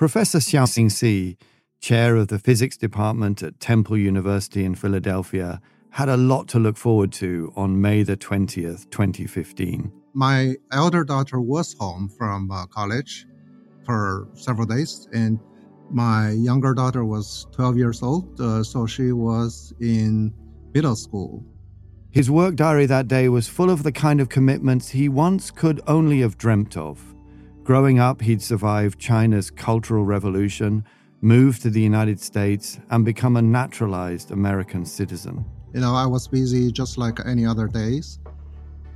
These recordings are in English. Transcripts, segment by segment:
Professor Xiaoxing Xi, chair of the physics department at Temple University in Philadelphia, had a lot to look forward to on May the 20th, 2015. My elder daughter was home from uh, college for several days, and my younger daughter was 12 years old, uh, so she was in middle school. His work diary that day was full of the kind of commitments he once could only have dreamt of. Growing up, he'd survived China's Cultural Revolution, moved to the United States, and become a naturalized American citizen. You know, I was busy just like any other days.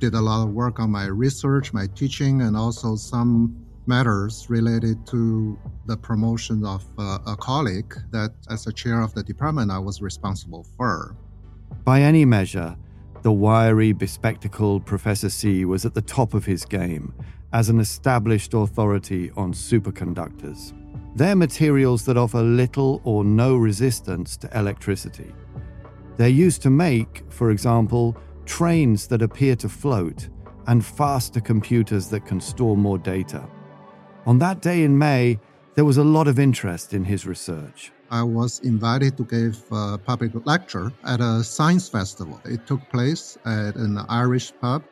Did a lot of work on my research, my teaching, and also some matters related to the promotion of uh, a colleague that, as a chair of the department, I was responsible for. By any measure, the wiry, bespectacled Professor Xi was at the top of his game as an established authority on superconductors. They're materials that offer little or no resistance to electricity. They're used to make, for example, trains that appear to float and faster computers that can store more data. On that day in May, there was a lot of interest in his research. I was invited to give a public lecture at a science festival. It took place at an Irish pub.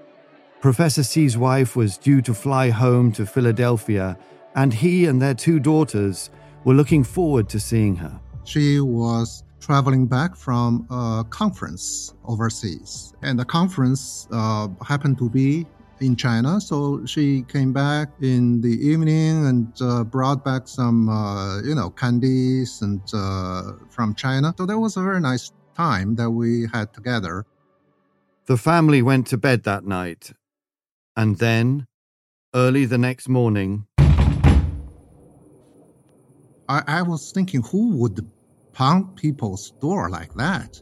Professor Xi's wife was due to fly home to Philadelphia, and he and their two daughters were looking forward to seeing her. She was traveling back from a conference overseas. And the conference uh, happened to be in China. So she came back in the evening and uh, brought back some, uh, you know, candies and uh, from China. So that was a very nice time that we had together. The family went to bed that night. And then, early the next morning, I, I was thinking, who would pound people's door like that.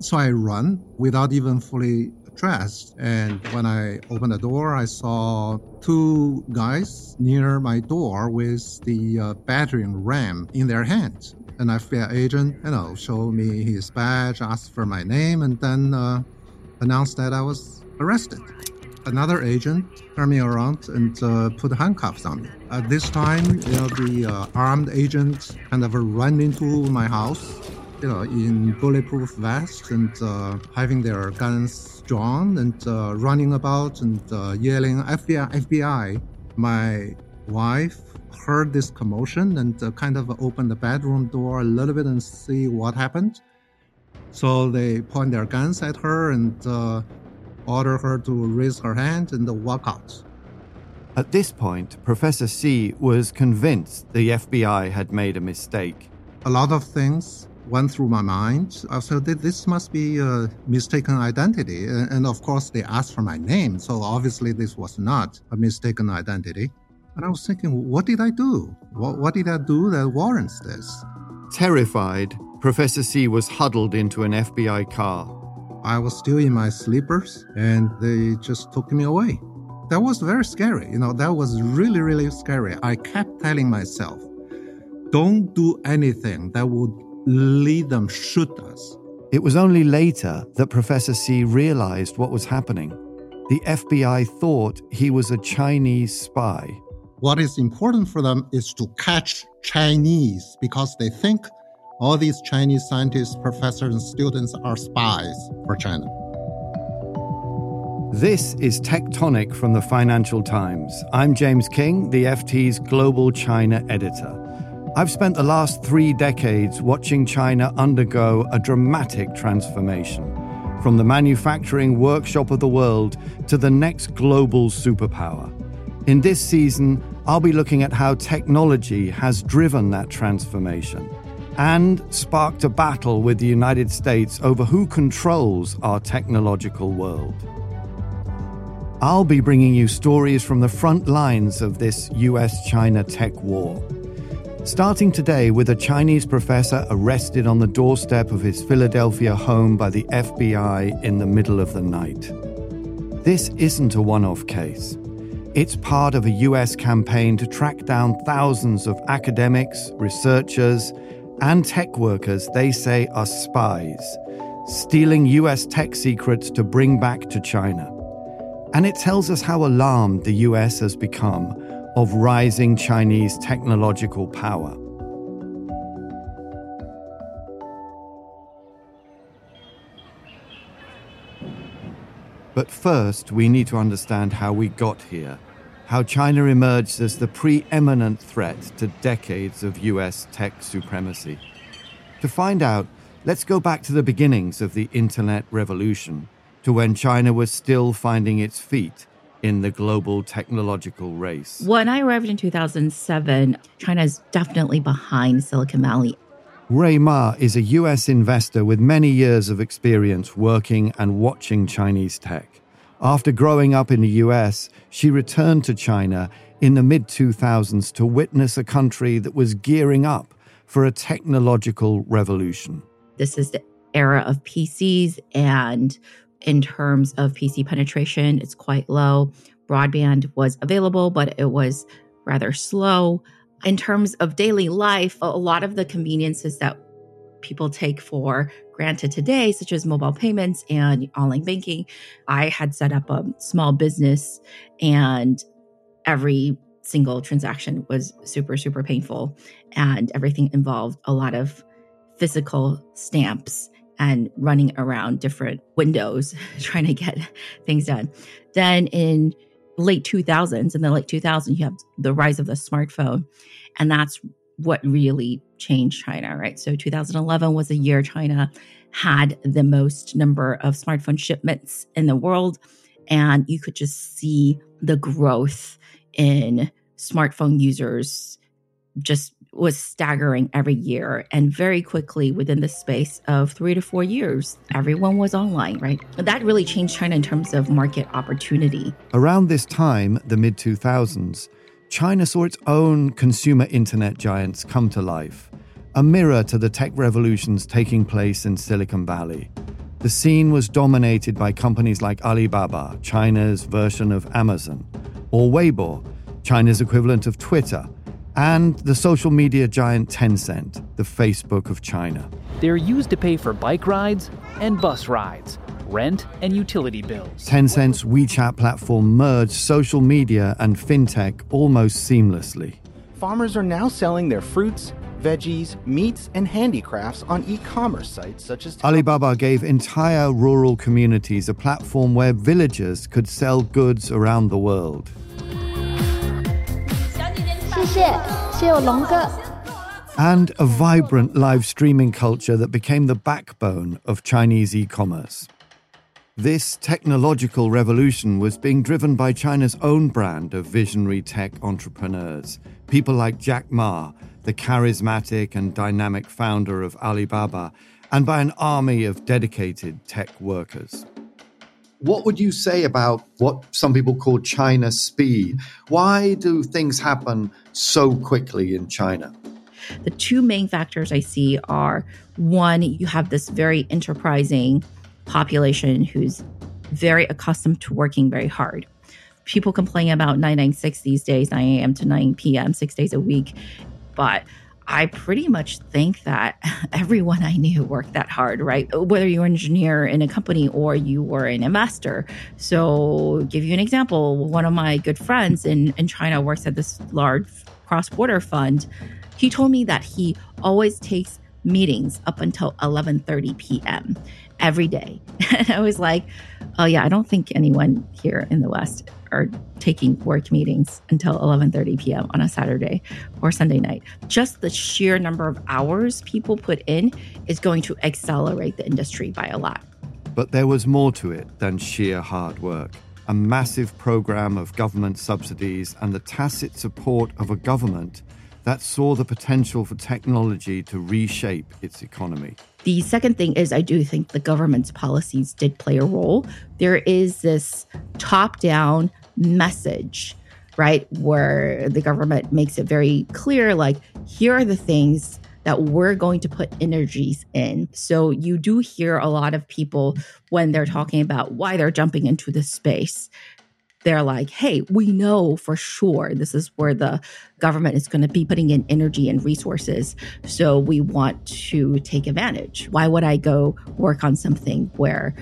So I run without even fully dressed. And when I opened the door, I saw two guys near my door with the uh, battering ram in their hands. An FBI agent, you know, showed me his badge, asked for my name, and then uh, announced that I was arrested another agent turned me around and uh, put handcuffs on me. At this time, you know, the uh, armed agents kind of ran into my house, you know, in bulletproof vests and uh, having their guns drawn and uh, running about and uh, yelling FBI, FBI. My wife heard this commotion and uh, kind of opened the bedroom door a little bit and see what happened. So they point their guns at her and order her to raise her hand and walk out. At this point, Professor Xi was convinced the FBI had made a mistake. A lot of things went through my mind. Uh, I said, this must be a mistaken identity. And of course, they asked for my name. So obviously, this was not a mistaken identity. And I was thinking, what did I do? What, what did I do that warrants this? Terrified, Professor Xi was huddled into an FBI car. I was still in my sleepers and they just took me away. That was very scary. You know, that was really, really scary. I kept telling myself, don't do anything that would lead them shoot us. It was only later that Professor Xi realized what was happening. The FBI thought he was a Chinese spy. What is important for them is to catch Chinese because they think all these Chinese scientists, professors, and students are spies for China. This is Tectonic from the Financial Times. I'm James King, the FT's global China editor. I've spent the last three decades watching China undergo a dramatic transformation from the manufacturing workshop of the world to the next global superpower. In this season, I'll be looking at how technology has driven that transformation and sparked a battle with the United States over who controls our technological world. I'll be bringing you stories from the front lines of this US China tech war. Starting today with a Chinese professor arrested on the doorstep of his Philadelphia home by the FBI in the middle of the night. This isn't a one off case. It's part of a US campaign to track down thousands of academics, researchers, and tech workers they say are spies, stealing US tech secrets to bring back to China. And it tells us how alarmed the US has become of rising Chinese technological power. But first, we need to understand how we got here, how China emerged as the preeminent threat to decades of US tech supremacy. To find out, let's go back to the beginnings of the Internet revolution, to when China was still finding its feet in the global technological race. When I arrived in 2007, China is definitely behind Silicon Valley. Rui Ma is a US investor with many years of experience working and watching Chinese tech. After growing up in the US, she returned to China in the mid 2000s to witness a country that was gearing up for a technological revolution. This is the era of PCs, and in terms of PC penetration, it's quite low. Broadband was available, but it was rather slow. In terms of daily life, a lot of the conveniences that people take for granted today, such as mobile payments and online banking, I had set up a small business and every single transaction was super, super painful. And everything involved a lot of physical stamps and running around different windows trying to get things done. Then in late 2000s, in the late 2000s, you have the rise of the smartphone. And that's what really changed China, right? So 2011 was a year China had the most number of smartphone shipments in the world. And you could just see the growth in smartphone users just was staggering every year. And very quickly, within the space of three to four years, everyone was online, right? That really changed China in terms of market opportunity. Around this time, the mid 2000s, China saw its own consumer internet giants come to life, a mirror to the tech revolutions taking place in Silicon Valley. The scene was dominated by companies like Alibaba, China's version of Amazon, or Weibo, China's equivalent of Twitter and the social media giant Tencent, the Facebook of China. They're used to pay for bike rides and bus rides, rent and utility bills. Tencent's WeChat platform merged social media and fintech almost seamlessly. Farmers are now selling their fruits, veggies, meats, and handicrafts on e commerce sites such as. Alibaba gave entire rural communities a platform where villagers could sell goods around the world. And a vibrant live streaming culture that became the backbone of Chinese e commerce. This technological revolution was being driven by China's own brand of visionary tech entrepreneurs, people like Jack Ma, the charismatic and dynamic founder of Alibaba, and by an army of dedicated tech workers. What would you say about what some people call China speed? Why do things happen so quickly in China? The two main factors I see are one, you have this very enterprising population who's very accustomed to working very hard. People complain about 996 these days, 9 a.m. to 9 p.m., six days a week. But I pretty much think that everyone I knew worked that hard, right? Whether you're an engineer in a company or you were an investor. So, give you an example. One of my good friends in, in China works at this large cross border fund. He told me that he always takes meetings up until 11:30 p.m. every day. And I was like, "Oh yeah, I don't think anyone here in the West are taking work meetings until 11:30 p.m. on a Saturday or Sunday night. Just the sheer number of hours people put in is going to accelerate the industry by a lot. But there was more to it than sheer hard work. A massive program of government subsidies and the tacit support of a government that saw the potential for technology to reshape its economy. The second thing is, I do think the government's policies did play a role. There is this top down message, right? Where the government makes it very clear like, here are the things that we're going to put energies in. So you do hear a lot of people when they're talking about why they're jumping into this space. They're like, hey, we know for sure this is where the government is going to be putting in energy and resources. So we want to take advantage. Why would I go work on something where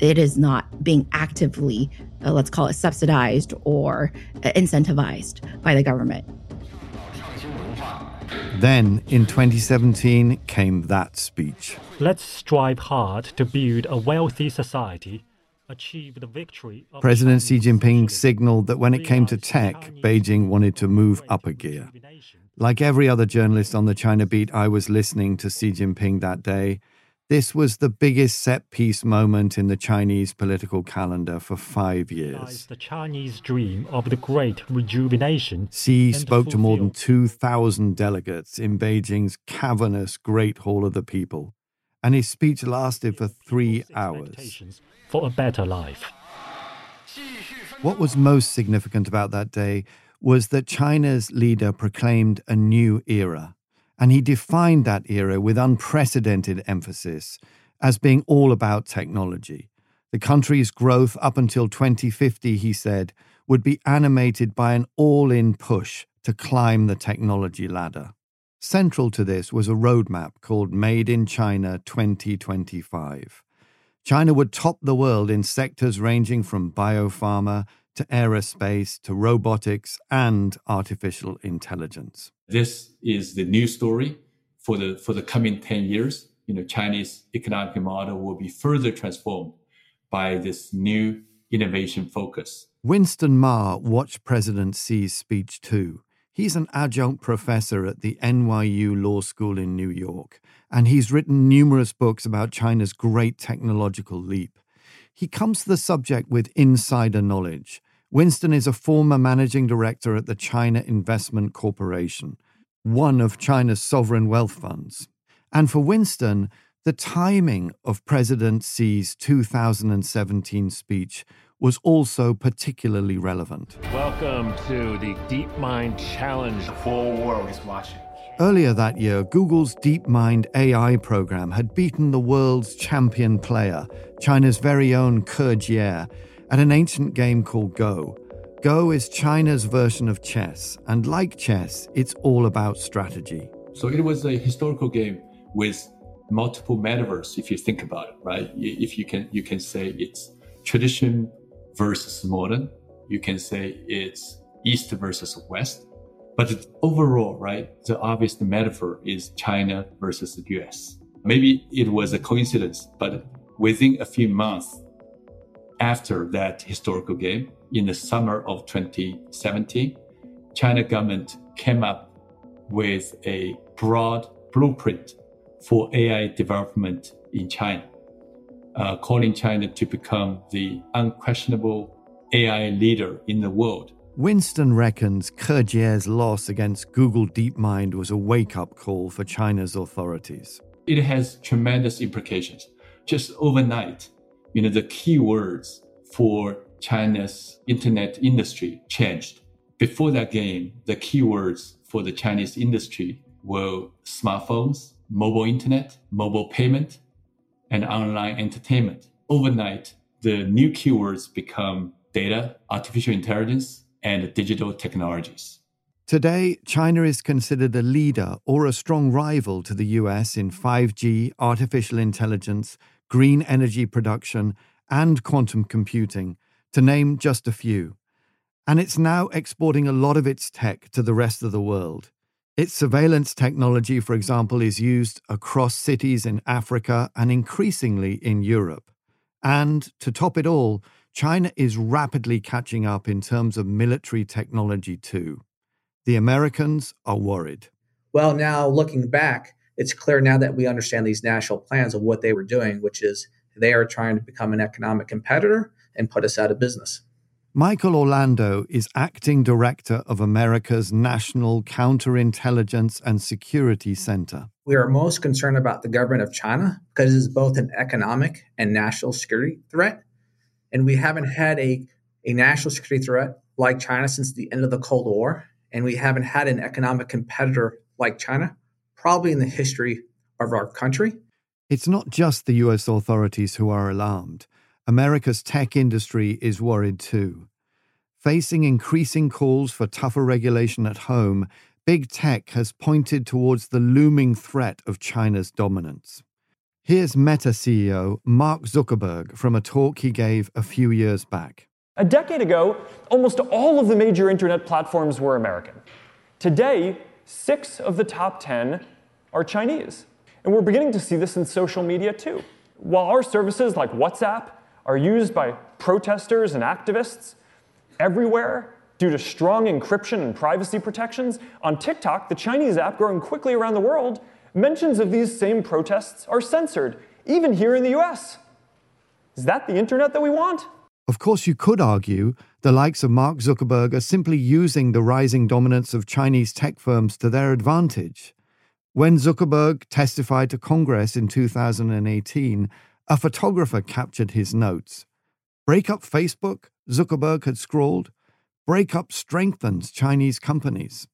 it is not being actively, uh, let's call it subsidized or uh, incentivized by the government. Then, in 2017, came that speech. Let's strive hard to build a wealthy society, achieve the victory. President Xi Jinping signaled that when it came to tech, Beijing wanted to move up a gear. Like every other journalist on the China Beat, I was listening to Xi Jinping that day this was the biggest set piece moment in the Chinese political calendar for five years. The Chinese dream of the great rejuvenation. Xi spoke to more than 2,000 delegates in Beijing's cavernous Great Hall of the People, and his speech lasted for three hours. For a better life. What was most significant about that day was that China's leader proclaimed a new era and he defined that era with unprecedented emphasis as being all about technology. The country's growth up until 2050, he said, would be animated by an all in push to climb the technology ladder. Central to this was a roadmap called Made in China 2025. China would top the world in sectors ranging from biopharma to aerospace to robotics and artificial intelligence. This is the new story for the for the coming 10 years. You know, Chinese economic model will be further transformed by this new innovation focus. Winston Ma watched President Xi's speech too. He's an adjunct professor at the NYU Law School in New York, and he's written numerous books about China's great technological leap. He comes to the subject with insider knowledge. Winston is a former managing director at the China Investment Corporation, one of China's sovereign wealth funds. And for Winston, the timing of President Xi's 2017 speech was also particularly relevant. Welcome to the DeepMind Challenge. The whole world is watching. Earlier that year, Google's DeepMind AI program had beaten the world's champion player, China's very own Ke Jie, at an ancient game called Go. Go is China's version of chess, and like chess, it's all about strategy. So it was a historical game with multiple metaverse if you think about it, right? If you can you can say it's tradition versus modern, you can say it's east versus west but overall, right, the obvious metaphor is China versus the US. Maybe it was a coincidence, but within a few months after that historical game, in the summer of 2017, China government came up with a broad blueprint for AI development in China, uh, calling China to become the unquestionable AI leader in the world Winston reckons Ke Jie's loss against Google DeepMind was a wake up call for China's authorities. It has tremendous implications. Just overnight, you know, the keywords for China's internet industry changed. Before that game, the keywords for the Chinese industry were smartphones, mobile internet, mobile payment, and online entertainment. Overnight, the new keywords become data, artificial intelligence, and digital technologies. Today, China is considered a leader or a strong rival to the US in 5G, artificial intelligence, green energy production, and quantum computing, to name just a few. And it's now exporting a lot of its tech to the rest of the world. Its surveillance technology, for example, is used across cities in Africa and increasingly in Europe. And to top it all, China is rapidly catching up in terms of military technology, too. The Americans are worried. Well, now looking back, it's clear now that we understand these national plans of what they were doing, which is they are trying to become an economic competitor and put us out of business. Michael Orlando is acting director of America's National Counterintelligence and Security Center. We are most concerned about the government of China because it is both an economic and national security threat. And we haven't had a, a national security threat like China since the end of the Cold War. And we haven't had an economic competitor like China probably in the history of our country. It's not just the US authorities who are alarmed. America's tech industry is worried too. Facing increasing calls for tougher regulation at home, big tech has pointed towards the looming threat of China's dominance. Here's Meta CEO Mark Zuckerberg from a talk he gave a few years back. A decade ago, almost all of the major internet platforms were American. Today, six of the top 10 are Chinese. And we're beginning to see this in social media too. While our services like WhatsApp are used by protesters and activists everywhere due to strong encryption and privacy protections, on TikTok, the Chinese app growing quickly around the world, mentions of these same protests are censored, even here in the US. Is that the internet that we want? Of course, you could argue the likes of Mark Zuckerberg are simply using the rising dominance of Chinese tech firms to their advantage. When Zuckerberg testified to Congress in 2018, a photographer captured his notes. Break up Facebook, Zuckerberg had scrawled. Break up strengthens Chinese companies.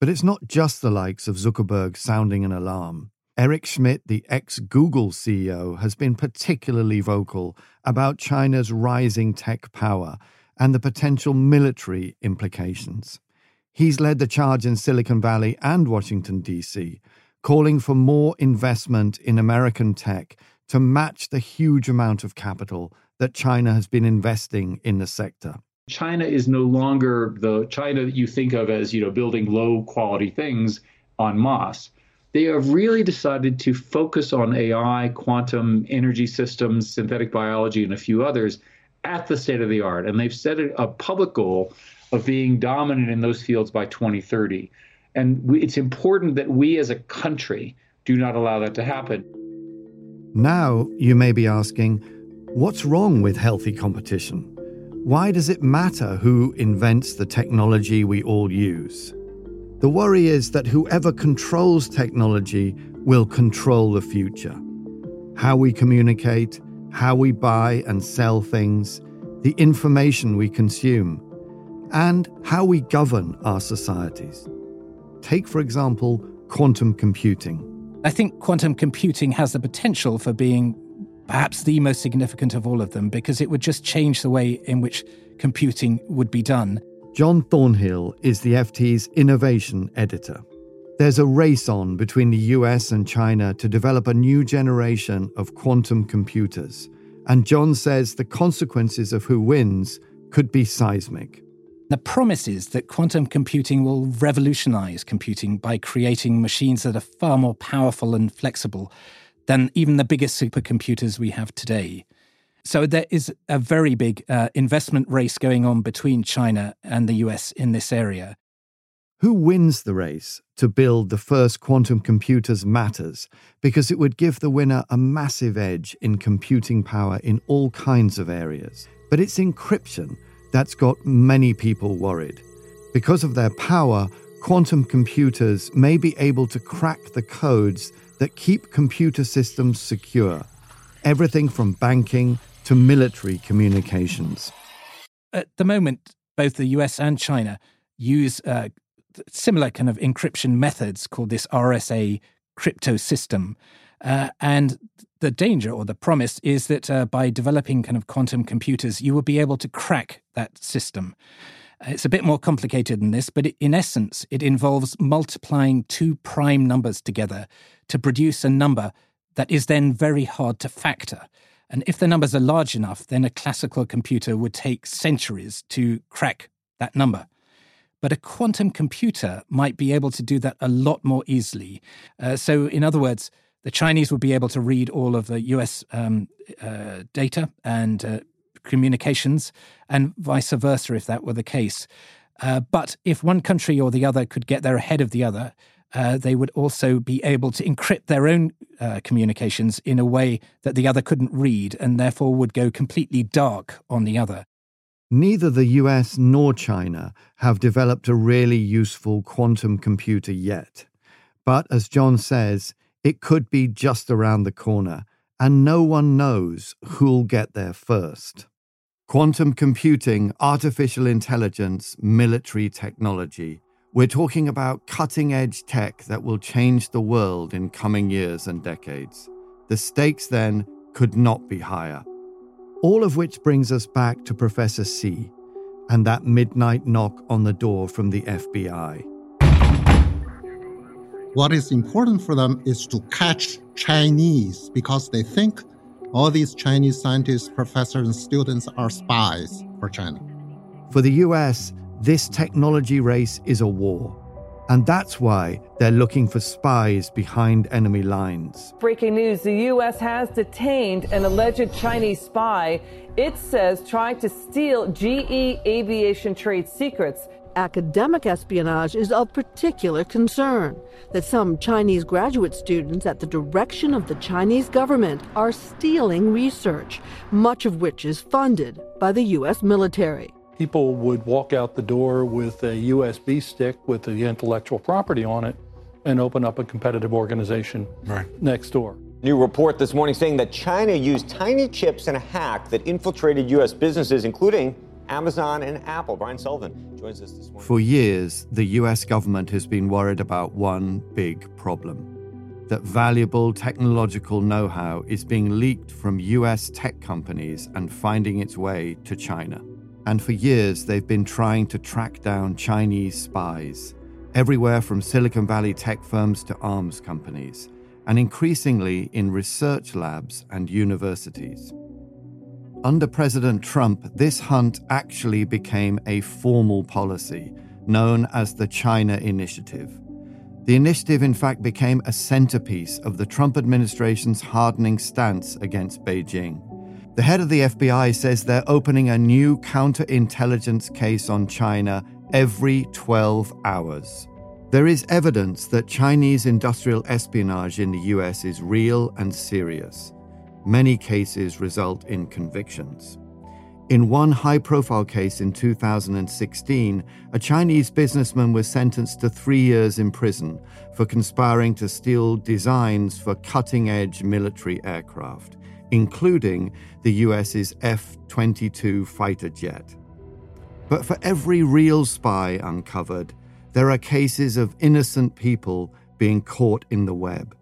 But it's not just the likes of Zuckerberg sounding an alarm. Eric Schmidt, the ex Google CEO, has been particularly vocal about China's rising tech power and the potential military implications. He's led the charge in Silicon Valley and Washington, D.C., calling for more investment in American tech to match the huge amount of capital that China has been investing in the sector. China is no longer the China that you think of as, you know, building low quality things on masse. They have really decided to focus on AI, quantum energy systems, synthetic biology, and a few others at the state of the art. And they've set a public goal of being dominant in those fields by 2030. And we, it's important that we as a country do not allow that to happen. Now, you may be asking, what's wrong with healthy competition? Why does it matter who invents the technology we all use? The worry is that whoever controls technology will control the future. How we communicate, how we buy and sell things, the information we consume, and how we govern our societies. Take, for example, quantum computing. I think quantum computing has the potential for being perhaps the most significant of all of them because it would just change the way in which computing would be done. John Thornhill is the FT's innovation editor. There's a race on between the US and China to develop a new generation of quantum computers, and John says the consequences of who wins could be seismic. The promise is that quantum computing will revolutionize computing by creating machines that are far more powerful and flexible than even the biggest supercomputers we have today. So there is a very big uh, investment race going on between China and the US in this area. Who wins the race to build the first quantum computers matters because it would give the winner a massive edge in computing power in all kinds of areas. But it's encryption that's got many people worried. Because of their power, quantum computers may be able to crack the codes that keep computer systems secure, everything from banking to military communications. At the moment, both the US and China use uh, similar kind of encryption methods called this RSA crypto system. Uh, and the danger or the promise is that uh, by developing kind of quantum computers, you will be able to crack that system. It's a bit more complicated than this, but in essence, it involves multiplying two prime numbers together to produce a number that is then very hard to factor. And if the numbers are large enough, then a classical computer would take centuries to crack that number. But a quantum computer might be able to do that a lot more easily. Uh, so, in other words, the Chinese would be able to read all of the US um, uh, data and uh, communications, and vice versa if that were the case. Uh, but if one country or the other could get there ahead of the other, uh, they would also be able to encrypt their own uh, communications in a way that the other couldn't read and therefore would go completely dark on the other. Neither the US nor China have developed a really useful quantum computer yet. But as John says, it could be just around the corner, and no one knows who'll get there first. Quantum computing, artificial intelligence, military technology. We're talking about cutting edge tech that will change the world in coming years and decades. The stakes then could not be higher. All of which brings us back to Professor Xi and that midnight knock on the door from the FBI. What is important for them is to catch Chinese because they think all these Chinese scientists, professors, and students are spies for China. For the US, this technology race is a war. And that's why they're looking for spies behind enemy lines. Breaking news the U.S. has detained an alleged Chinese spy, it says trying to steal GE aviation trade secrets. Academic espionage is of particular concern. That some Chinese graduate students, at the direction of the Chinese government, are stealing research, much of which is funded by the U.S. military people would walk out the door with a USB stick with the intellectual property on it and open up a competitive organization right. next door. New report this morning saying that China used tiny chips in a hack that infiltrated U.S. businesses, including Amazon and Apple. Brian Sullivan joins us this morning. For years, the U.S. government has been worried about one big problem that valuable technological know how is being leaked from US tech companies and finding its way to China. And for years, they've been trying to track down Chinese spies, everywhere from Silicon Valley tech firms to arms companies, and increasingly in research labs and universities. Under President Trump, this hunt actually became a formal policy known as the China Initiative. The initiative, in fact, became a centerpiece of the Trump administration's hardening stance against Beijing. The head of the FBI says they're opening a new counterintelligence case on China every 12 hours. There is evidence that Chinese industrial espionage in the US is real and serious. Many cases result in convictions. In one high profile case in 2016, a Chinese businessman was sentenced to three years in prison for conspiring to steal designs for cutting edge military aircraft including the US's F 22 fighter jet. But for every real spy uncovered, there are cases of innocent people being caught in the web.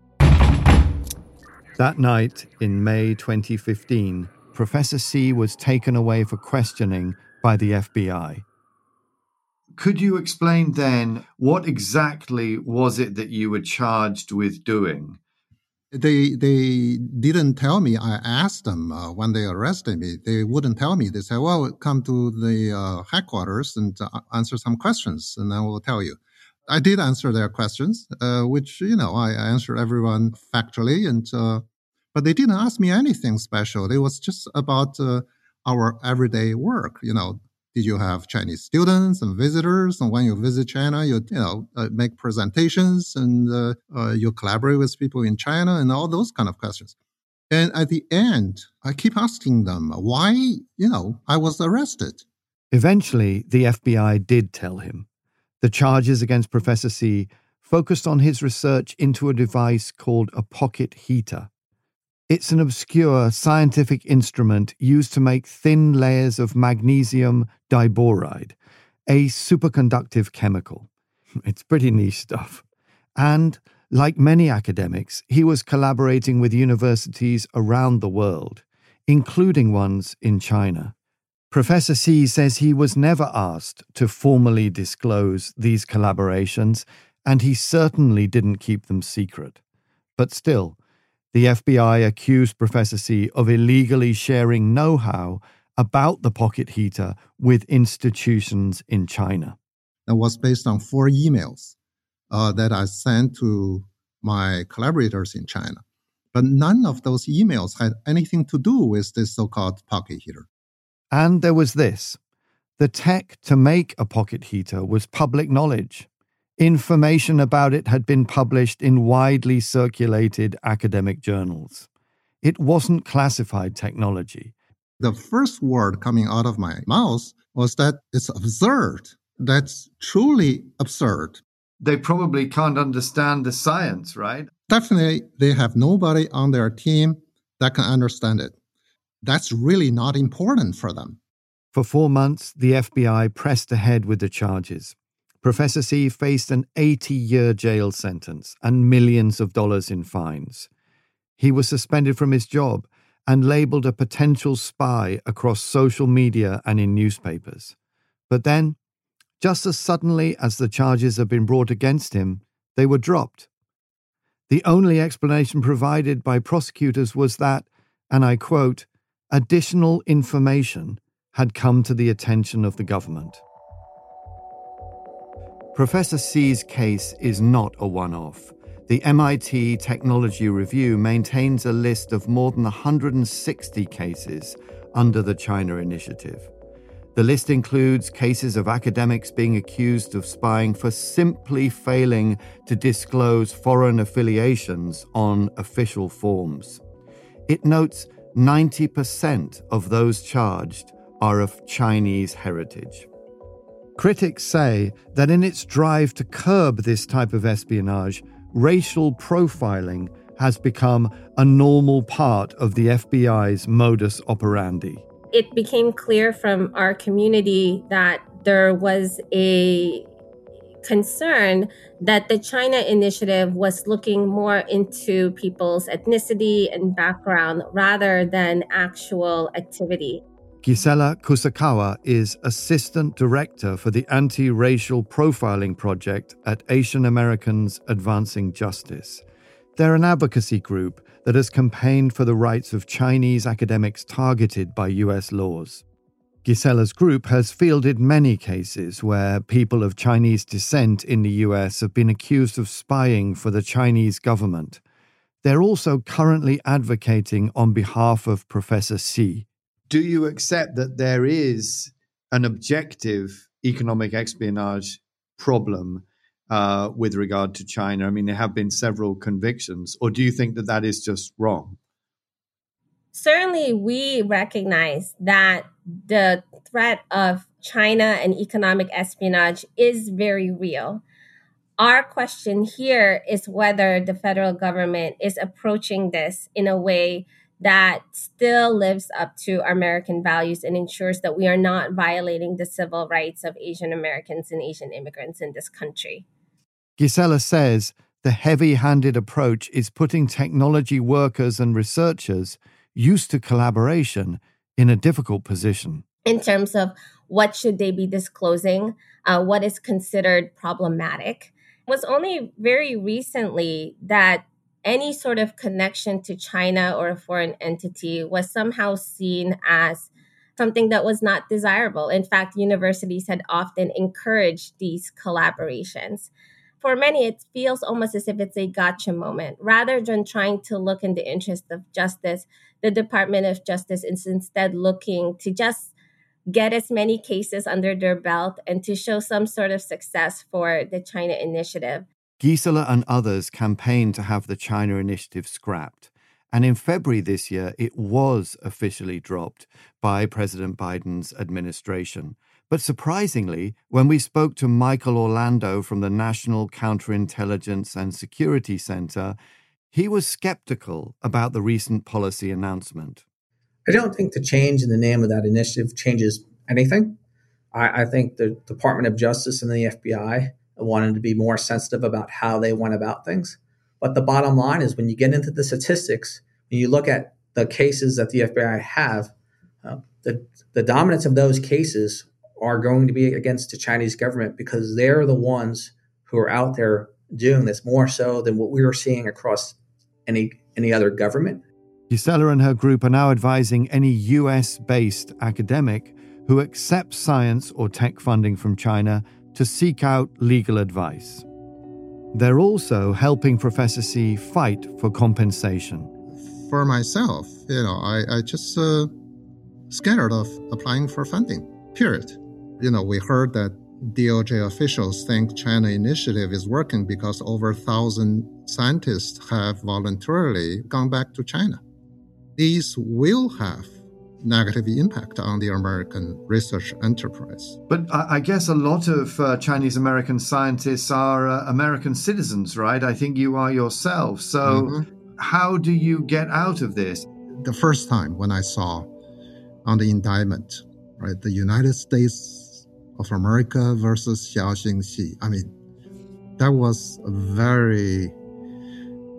That night in May 2015, Professor Xi was taken away for questioning by the FBI. Could you explain then what exactly was it that you were charged with doing? they they didn't tell me. I asked them uh, when they arrested me. They wouldn't tell me. They said, "Well, come to the uh, headquarters and uh, answer some questions, and then we'll tell you." I did answer their questions, uh, which you know I answered everyone factually, and uh, but they didn't ask me anything special. It was just about uh, our everyday work. You know, did you have Chinese students and visitors? And when you visit China, you you know uh, make presentations and uh, uh, you collaborate with people in China and all those kind of questions. And at the end, I keep asking them why you know I was arrested. Eventually, the FBI did tell him. The charges against Professor Xi focused on his research into a device called a pocket heater. It's an obscure scientific instrument used to make thin layers of magnesium diboride, a superconductive chemical. It's pretty niche stuff. And, like many academics, he was collaborating with universities around the world, including ones in China. Professor Xi says he was never asked to formally disclose these collaborations, and he certainly didn't keep them secret. But still, the FBI accused Professor Xi of illegally sharing know how about the pocket heater with institutions in China. That was based on four emails uh, that I sent to my collaborators in China. But none of those emails had anything to do with this so called pocket heater. And there was this the tech to make a pocket heater was public knowledge. Information about it had been published in widely circulated academic journals. It wasn't classified technology. The first word coming out of my mouth was that it's absurd. That's truly absurd. They probably can't understand the science, right? Definitely, they have nobody on their team that can understand it. That's really not important for them. For four months, the FBI pressed ahead with the charges. Professor Xi faced an 80 year jail sentence and millions of dollars in fines. He was suspended from his job and labeled a potential spy across social media and in newspapers. But then, just as suddenly as the charges had been brought against him, they were dropped The only explanation provided by prosecutors was that, and I quote, additional information had come to the attention of the government. Professor Xi's case is not a one off. The MIT Technology Review maintains a list of more than 160 cases under the China Initiative. The list includes cases of academics being accused of spying for simply failing to disclose foreign affiliations on official forms. It notes 90% of those charged are of Chinese heritage. Critics say that in its drive to curb this type of espionage, racial profiling has become a normal part of the FBI's modus operandi it became clear from our community that there was a concern that the China initiative was looking more into people's ethnicity and background rather than actual activity. Gisela Kusakawa is Assistant Director for the Anti Racial Profiling Project at Asian Americans Advancing Justice. They're an advocacy group that has campaigned for the rights of Chinese academics targeted by US laws. Gisela's group has fielded many cases where people of Chinese descent in the US have been accused of spying for the Chinese government. They're also currently advocating on behalf of Professor Xi. Do you accept that there is an objective economic espionage problem uh, with regard to China? I mean, there have been several convictions, or do you think that that is just wrong? Certainly, we recognize that the threat of China and economic espionage is very real. Our question here is whether the federal government is approaching this in a way that still lives up to our American values and ensures that we are not violating the civil rights of Asian Americans and Asian immigrants in this country. Gisela says the heavy handed approach is putting technology workers and researchers used to collaboration in a difficult position. In terms of what should they be disclosing, uh, what is considered problematic. It was only very recently that any sort of connection to China or a foreign entity was somehow seen as something that was not desirable. In fact, universities had often encouraged these collaborations for many, it feels almost as if it's a gotcha moment. Rather than trying to look in the interest of justice, the Department of Justice is instead looking to just get as many cases under their belt and to show some sort of success for the China initiative. Gisela and others campaigned to have the China initiative scrapped. And in February this year, it was officially dropped by President Biden's administration. But surprisingly, when we spoke to Michael Orlando from the National Counterintelligence and Security Center, he was skeptical about the recent policy announcement. I don't think the change in the name of that initiative changes anything. I, I think the Department of Justice and the FBI wanted to be more sensitive about how they went about things. But the bottom line is when you get into the statistics, when you look at the cases that the FBI have, uh, the, the dominance of those cases are going to be against the Chinese government because they're the ones who are out there doing this more so than what we are seeing across any any other government. Gisela and her group are now advising any US based academic who accepts science or tech funding from China to seek out legal advice. They're also helping Professor Xi fight for compensation. For myself, you know, I, I just uh, scared of applying for funding, period you know, we heard that DOJ officials think China initiative is working because over a thousand scientists have voluntarily gone back to China. These will have negative impact on the American research enterprise. But I guess a lot of uh, Chinese American scientists are uh, American citizens, right? I think you are yourself. So, mm-hmm. how do you get out of this? The first time when I saw on the indictment, right, the United States of America versus Xiaoxing Xi. I mean, that was very.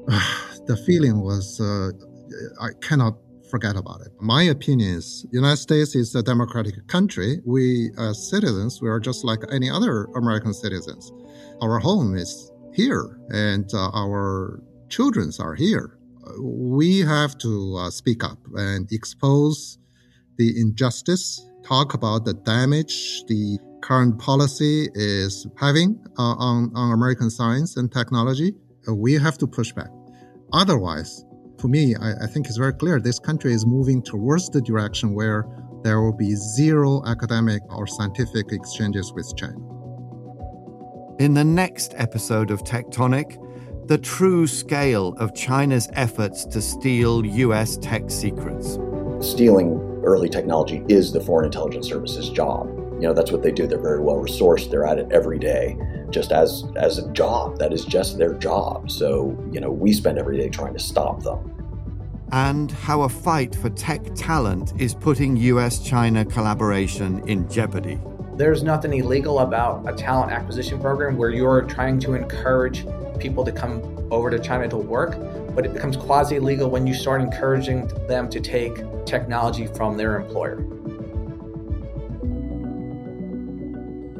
Uh, the feeling was uh, I cannot forget about it. My opinion is United States is a democratic country. We as citizens, we are just like any other American citizens. Our home is here, and uh, our children are here. We have to uh, speak up and expose the injustice, talk about the damage the current policy is having uh, on, on American science and technology. Uh, we have to push back. Otherwise, for me, I, I think it's very clear this country is moving towards the direction where there will be zero academic or scientific exchanges with China. In the next episode of Tectonic, the true scale of China's efforts to steal US tech secrets. Stealing early technology is the Foreign Intelligence Service's job. You know, that's what they do. They're very well resourced. They're at it every day, just as as a job. That is just their job. So, you know, we spend every day trying to stop them and how a fight for tech talent is putting US China collaboration in jeopardy. There's nothing illegal about a talent acquisition program where you're trying to encourage people to come over to China to work, but it becomes quasi legal when you start encouraging them to take technology from their employer.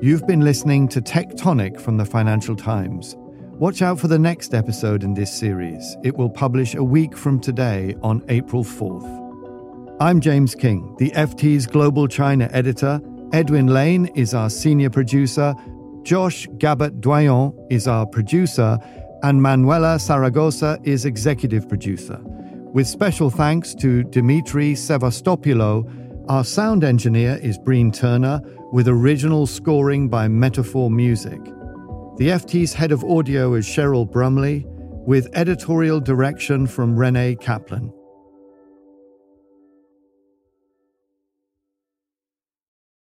You've been listening to Tech Tonic from the Financial Times. Watch out for the next episode in this series. It will publish a week from today on April 4th. I'm James Kynge, the FT's Global China editor. Edwin Lane is our senior producer. Josh Gabert Doyon is our producer. And Manuela Saragosa is executive producer. With special thanks to Demetri Sevastopoulos, our sound engineer is Breen Turner, with original scoring by Metaphor Music. The FT's head of audio is Cheryl Brumley, with editorial direction from Renee Kaplan.